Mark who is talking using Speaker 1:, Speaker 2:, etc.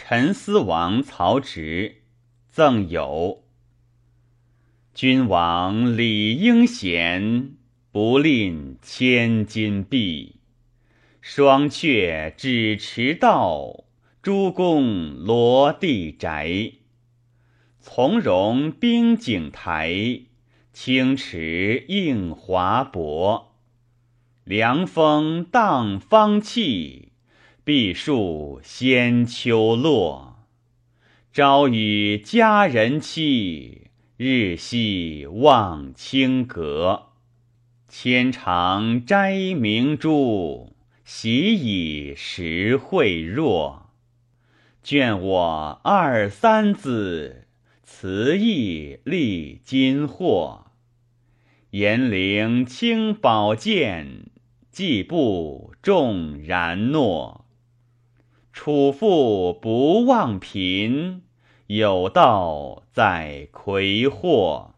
Speaker 1: 陈思王曹植赠友。君王理应贤，不吝千金币。双阙只迟到，诸公罗地宅。从容冰景台，清池映华柏。凉风荡芳气，碧树先秋落。朝与佳人期。日夕望清阁，千长斋明珠，喜以时会若。眷我二三子，词意历金货。严陵清宝剑，季布重然诺。楚妇不忘贫。有道在魁祸。